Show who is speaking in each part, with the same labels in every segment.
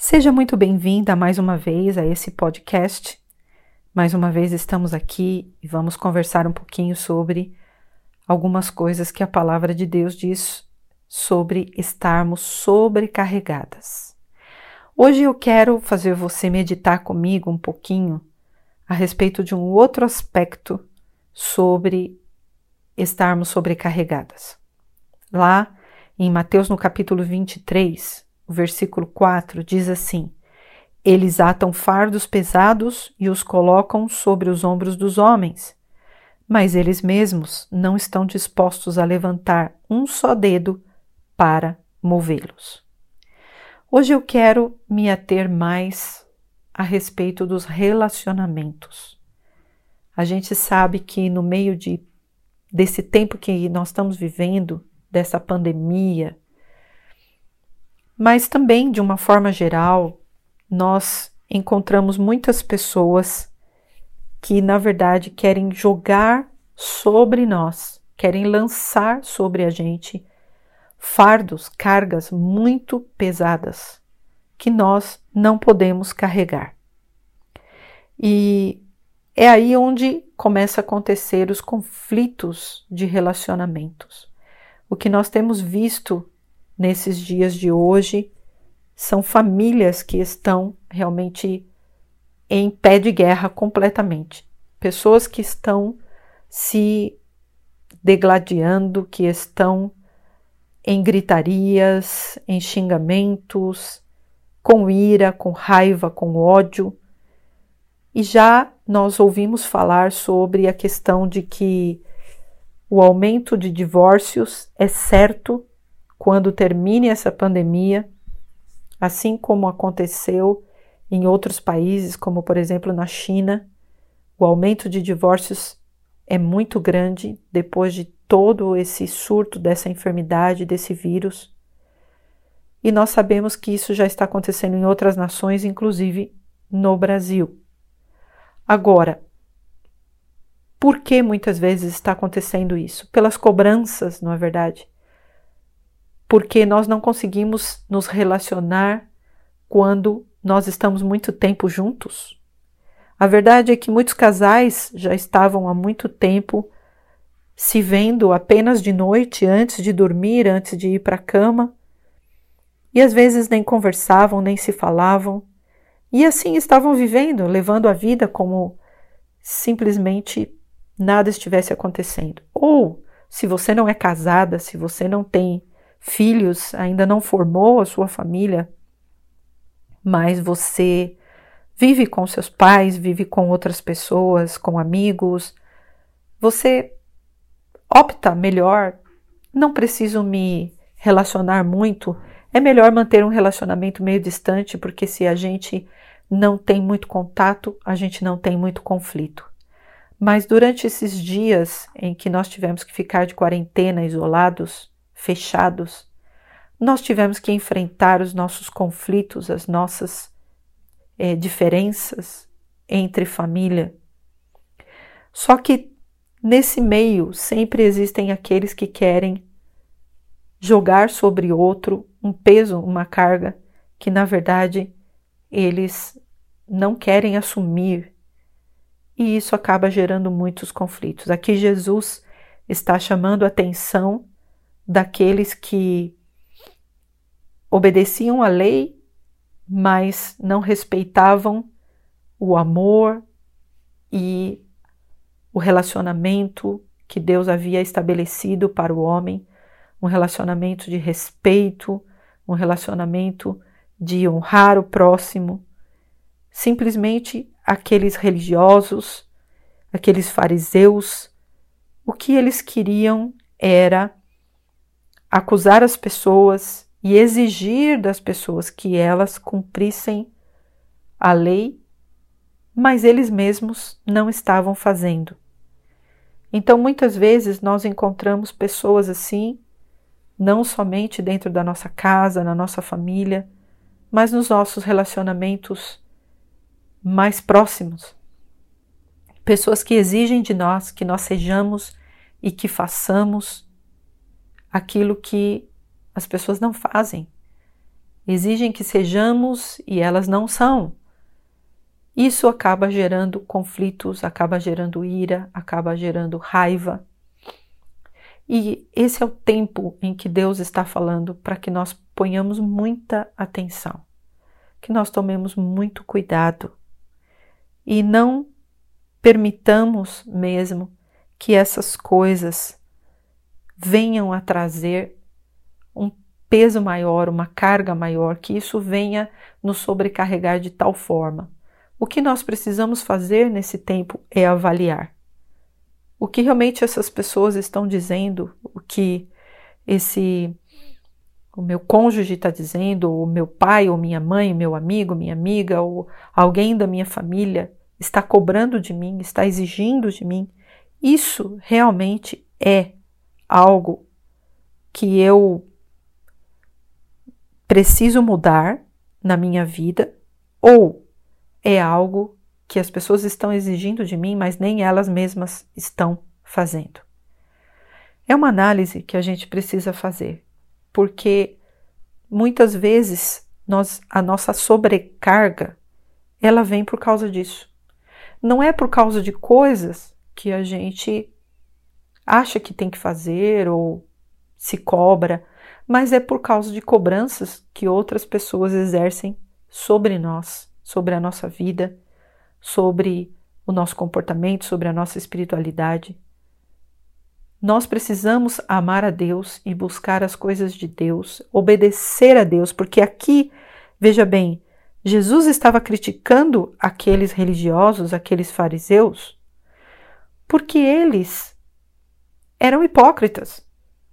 Speaker 1: Seja muito bem-vinda mais uma vez a esse podcast. Mais uma vez estamos aqui e vamos conversar um pouquinho sobre algumas coisas que a palavra de Deus diz sobre estarmos sobrecarregadas. Hoje eu quero fazer você meditar comigo um pouquinho a respeito de um outro aspecto sobre estarmos sobrecarregadas. Lá em Mateus no capítulo 23, o versículo 4 diz assim: Eles atam fardos pesados e os colocam sobre os ombros dos homens, mas eles mesmos não estão dispostos a levantar um só dedo para movê-los. Hoje eu quero me ater mais a respeito dos relacionamentos. A gente sabe que no meio de desse tempo que nós estamos vivendo, dessa pandemia, mas também, de uma forma geral, nós encontramos muitas pessoas que, na verdade, querem jogar sobre nós, querem lançar sobre a gente fardos, cargas muito pesadas que nós não podemos carregar. E é aí onde começa a acontecer os conflitos de relacionamentos. O que nós temos visto nesses dias de hoje são famílias que estão realmente em pé de guerra completamente. Pessoas que estão se degladiando, que estão em gritarias, em xingamentos, com ira, com raiva, com ódio. E já nós ouvimos falar sobre a questão de que o aumento de divórcios é certo quando termine essa pandemia, assim como aconteceu em outros países, como por exemplo na China, o aumento de divórcios é muito grande depois de todo esse surto dessa enfermidade, desse vírus. E nós sabemos que isso já está acontecendo em outras nações, inclusive no Brasil. Agora, por que muitas vezes está acontecendo isso? Pelas cobranças, não é verdade? Porque nós não conseguimos nos relacionar quando nós estamos muito tempo juntos. A verdade é que muitos casais já estavam há muito tempo se vendo apenas de noite antes de dormir, antes de ir para a cama, e às vezes nem conversavam, nem se falavam, e assim estavam vivendo, levando a vida como simplesmente nada estivesse acontecendo. Ou, se você não é casada, se você não tem filhos, ainda não formou a sua família, mas você vive com seus pais, vive com outras pessoas, com amigos, você opta melhor, não preciso me relacionar muito, é melhor manter um relacionamento meio distante, porque se a gente não tem muito contato, a gente não tem muito conflito. Mas durante esses dias em que nós tivemos que ficar de quarentena, isolados, fechados, nós tivemos que enfrentar os nossos conflitos, as nossas é, diferenças entre família. Só que nesse meio sempre existem aqueles que querem jogar sobre outro um peso, uma carga que na verdade eles não querem assumir. E isso acaba gerando muitos conflitos. Aqui Jesus está chamando atenção daqueles que obedeciam à lei, mas não respeitavam o amor e o relacionamento que Deus havia estabelecido para o homem, um relacionamento de respeito, um relacionamento de honrar o próximo. Simplesmente aqueles religiosos, aqueles fariseus, o que eles queriam era acusar as pessoas e exigir das pessoas que elas cumprissem a lei, mas eles mesmos não estavam fazendo. Então, muitas vezes nós encontramos pessoas assim, não somente dentro da nossa casa, na nossa família, mas nos nossos relacionamentos mais próximos. Pessoas que exigem de nós que nós sejamos e que façamos aquilo que as pessoas não fazem. Exigem que sejamos e elas não são. Isso acaba gerando conflitos, acaba gerando ira, acaba gerando raiva. E esse é o tempo em que Deus está falando para que nós ponhamos muita atenção, que nós tomemos muito cuidado e não permitamos mesmo que essas coisas venham a trazer um peso maior, uma carga maior, que isso venha nos sobrecarregar de tal forma o que nós precisamos fazer nesse tempo é avaliar o que realmente essas pessoas estão dizendo, o que esse o meu cônjuge está dizendo, o meu pai ou minha mãe, meu amigo, minha amiga, ou alguém da minha família está cobrando de mim, está exigindo de mim. Isso realmente é algo que eu preciso mudar na minha vida ou é algo que as pessoas estão exigindo de mim, mas nem elas mesmas estão fazendo. É uma análise que a gente precisa fazer, porque muitas vezes nós, a nossa sobrecarga ela vem por causa disso. Não é por causa de coisas que a gente acha que tem que fazer ou se cobra, mas é por causa de cobranças que outras pessoas exercem sobre nós sobre a nossa vida, sobre o nosso comportamento, sobre a nossa espiritualidade. Nós precisamos amar a Deus e buscar as coisas de Deus, obedecer a Deus, porque aqui, veja bem, Jesus estava criticando aqueles religiosos, aqueles fariseus, porque eles eram hipócritas,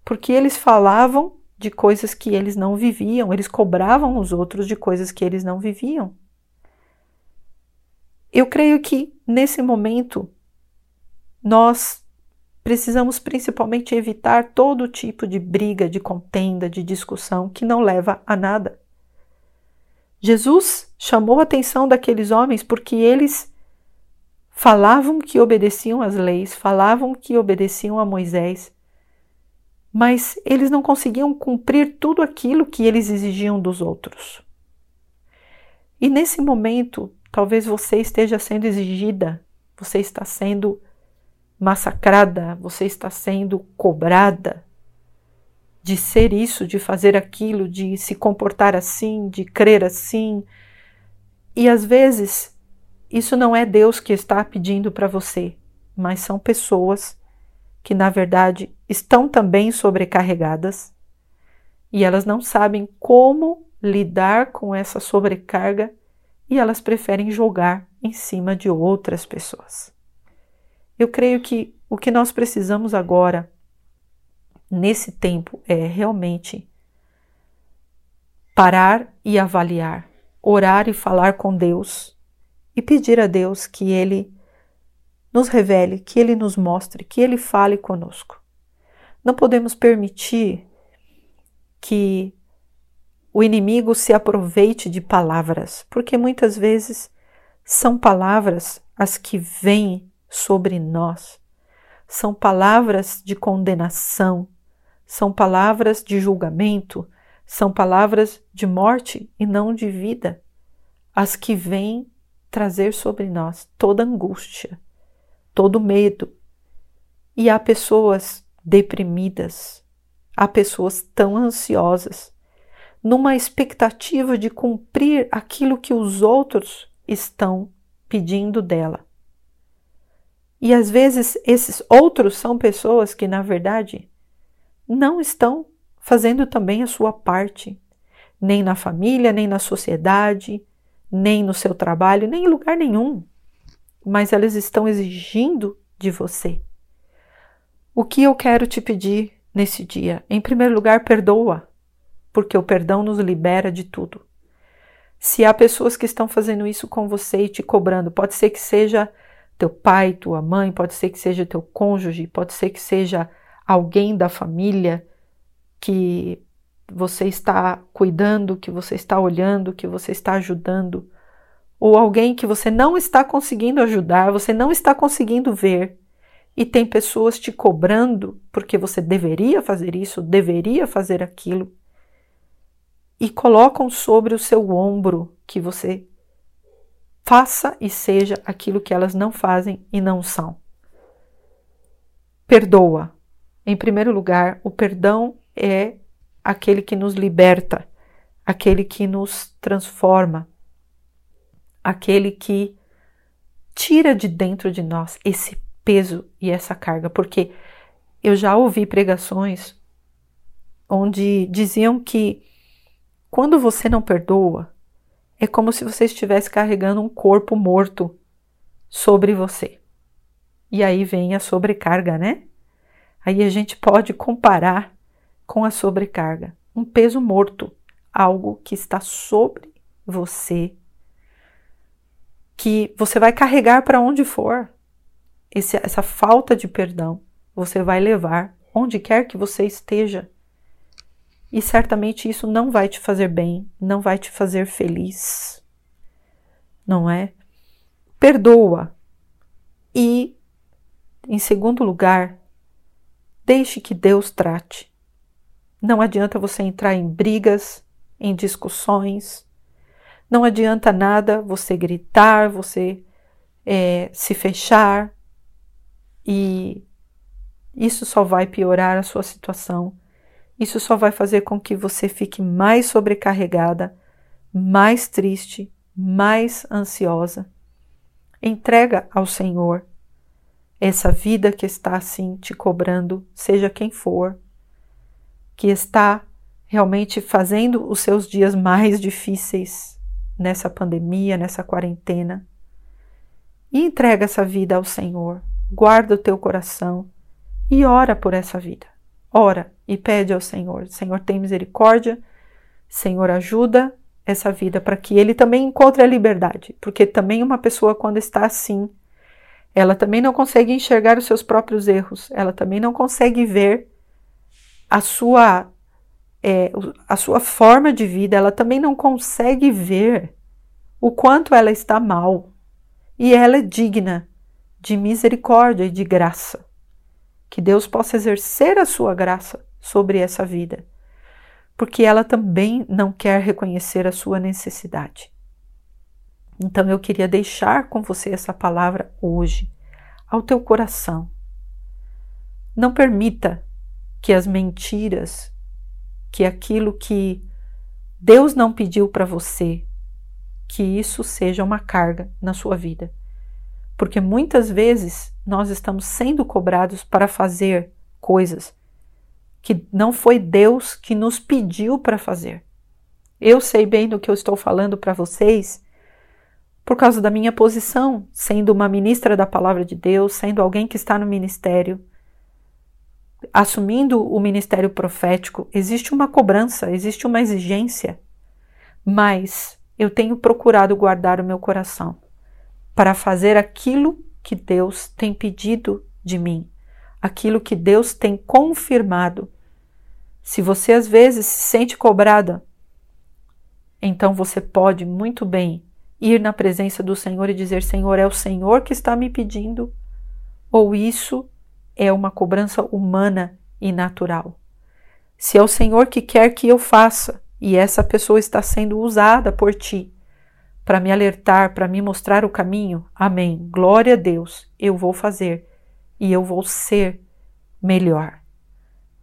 Speaker 1: porque eles falavam de coisas que eles não viviam, eles cobravam os outros de coisas que eles não viviam. Eu creio que nesse momento nós precisamos principalmente evitar todo tipo de briga, de contenda, de discussão que não leva a nada. Jesus chamou a atenção daqueles homens porque eles falavam que obedeciam às leis, falavam que obedeciam a Moisés, mas eles não conseguiam cumprir tudo aquilo que eles exigiam dos outros. E nesse momento, Talvez você esteja sendo exigida, você está sendo massacrada, você está sendo cobrada de ser isso, de fazer aquilo, de se comportar assim, de crer assim. E às vezes isso não é Deus que está pedindo para você, mas são pessoas que na verdade estão também sobrecarregadas e elas não sabem como lidar com essa sobrecarga e elas preferem jogar em cima de outras pessoas. Eu creio que o que nós precisamos agora, nesse tempo, é realmente parar e avaliar, orar e falar com Deus e pedir a Deus que Ele nos revele, que Ele nos mostre, que Ele fale conosco. Não podemos permitir que o inimigo se aproveite de palavras, porque muitas vezes são palavras as que vêm sobre nós. São palavras de condenação, são palavras de julgamento, são palavras de morte e não de vida, as que vêm trazer sobre nós toda angústia, todo medo. E há pessoas deprimidas, há pessoas tão ansiosas numa expectativa de cumprir aquilo que os outros estão pedindo dela. E às vezes esses outros são pessoas que, na verdade, não estão fazendo também a sua parte, nem na família, nem na sociedade, nem no seu trabalho, nem em lugar nenhum. Mas elas estão exigindo de você. O que eu quero te pedir nesse dia? Em primeiro lugar, perdoa porque o perdão nos libera de tudo. Se há pessoas que estão fazendo isso com você e te cobrando, pode ser que seja teu pai, tua mãe, pode ser que seja teu cônjuge, pode ser que seja alguém da família que você está cuidando, que você está olhando, que você está ajudando, ou alguém que você não está conseguindo ajudar, você não está conseguindo ver, e tem pessoas te cobrando porque você deveria fazer isso, deveria fazer aquilo, e colocam sobre o seu ombro que você faça e seja aquilo que elas não fazem e não são. Perdoa. Em primeiro lugar, o perdão é aquele que nos liberta, aquele que nos transforma, aquele que tira de dentro de nós esse peso e essa carga, porque eu já ouvi pregações onde diziam que quando você não perdoa, é como se você estivesse carregando um corpo morto sobre você. E aí vem a sobrecarga, né? Aí a gente pode comparar com a sobrecarga. Um peso morto, algo que está sobre você, que você vai carregar para onde for. Esse, essa falta de perdão você vai levar onde quer que você esteja. E certamente isso não vai te fazer bem, não vai te fazer feliz. Não é? Perdoa. E, em segundo lugar, deixe que Deus trate. Não adianta você entrar em brigas, em discussões. Não adianta nada você gritar, você é, se fechar. E isso só vai piorar a sua situação. Isso só vai fazer com que você fique mais sobrecarregada, mais triste, mais ansiosa. Entrega ao Senhor essa vida que está assim te cobrando, seja quem for que está realmente fazendo os seus dias mais difíceis nessa pandemia, nessa quarentena. E entrega essa vida ao Senhor. Guarda o teu coração e ora por essa vida. Ora e pede ao Senhor: Senhor, tem misericórdia. Senhor, ajuda essa vida para que ele também encontre a liberdade, porque também uma pessoa quando está assim, ela também não consegue enxergar os seus próprios erros, ela também não consegue ver a sua, é, a sua forma de vida, ela também não consegue ver o quanto ela está mal. E ela é digna de misericórdia e de graça. Que Deus possa exercer a sua graça sobre essa vida, porque ela também não quer reconhecer a sua necessidade. Então eu queria deixar com você essa palavra hoje, ao teu coração. Não permita que as mentiras, que aquilo que Deus não pediu para você, que isso seja uma carga na sua vida. Porque muitas vezes nós estamos sendo cobrados para fazer coisas que não foi Deus que nos pediu para fazer. Eu sei bem do que eu estou falando para vocês por causa da minha posição, sendo uma ministra da palavra de Deus, sendo alguém que está no ministério assumindo o ministério profético, existe uma cobrança, existe uma exigência, mas eu tenho procurado guardar o meu coração para fazer aquilo que Deus tem pedido de mim, aquilo que Deus tem confirmado. Se você às vezes se sente cobrada, então você pode muito bem ir na presença do Senhor e dizer: Senhor, é o Senhor que está me pedindo, ou isso é uma cobrança humana e natural. Se é o Senhor que quer que eu faça e essa pessoa está sendo usada por ti para me alertar, para me mostrar o caminho, amém. Glória a Deus, eu vou fazer e eu vou ser melhor.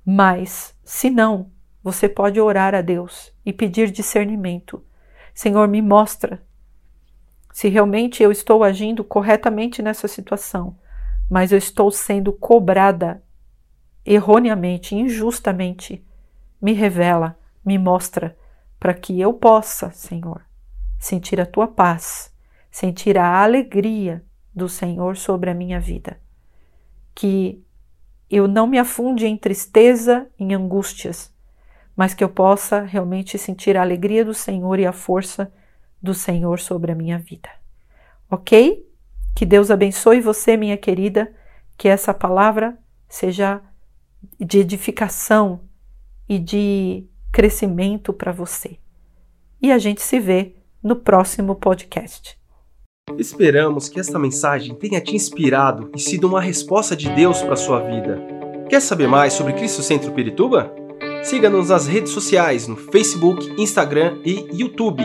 Speaker 1: Mas, se não, você pode orar a Deus e pedir discernimento. Senhor, me mostra se realmente eu estou agindo corretamente nessa situação mas eu estou sendo cobrada erroneamente, injustamente. Me revela, me mostra, para que eu possa, Senhor, sentir a tua paz, sentir a alegria do Senhor sobre a minha vida. Que eu não me afunde em tristeza, em angústias, mas que eu possa realmente sentir a alegria do Senhor e a força do Senhor sobre a minha vida. Ok? Que Deus abençoe você, minha querida, que essa palavra seja de edificação e de crescimento para você. E a gente se vê no próximo podcast.
Speaker 2: Esperamos que esta mensagem tenha te inspirado e sido uma resposta de Deus para sua vida. Quer saber mais sobre Cristo Centro Pirituba? Siga-nos nas redes sociais no Facebook, Instagram e YouTube,